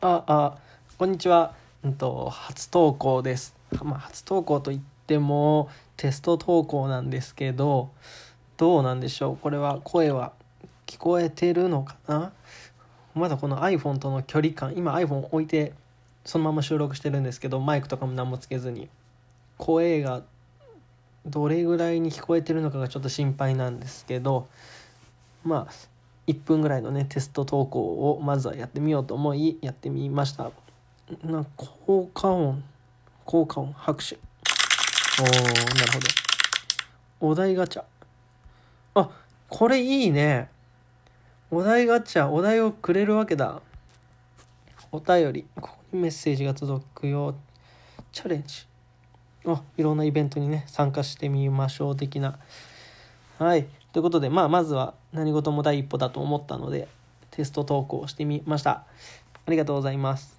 あ、あ、こんにちは。うんと、初投稿です。まあ、初投稿といっても、テスト投稿なんですけど、どうなんでしょう？これは、声は聞こえてるのかな？まだこの iPhone との距離感、今 iPhone 置いて、そのまま収録してるんですけど、マイクとかも何もつけずに、声がどれぐらいに聞こえてるのかがちょっと心配なんですけど、まあ、1分ぐらいのねテスト投稿をまずはやってみようと思いやってみました。な効果音。効果音拍手。おーなるほど。お題ガチャ。あこれいいね。お題ガチャお題をくれるわけだ。お便り。ここにメッセージが届くよ。チャレンジ。あいろんなイベントにね参加してみましょう的な。はい。ということで、まあ、まずは何事も第一歩だと思ったのでテスト投稿してみました。ありがとうございます。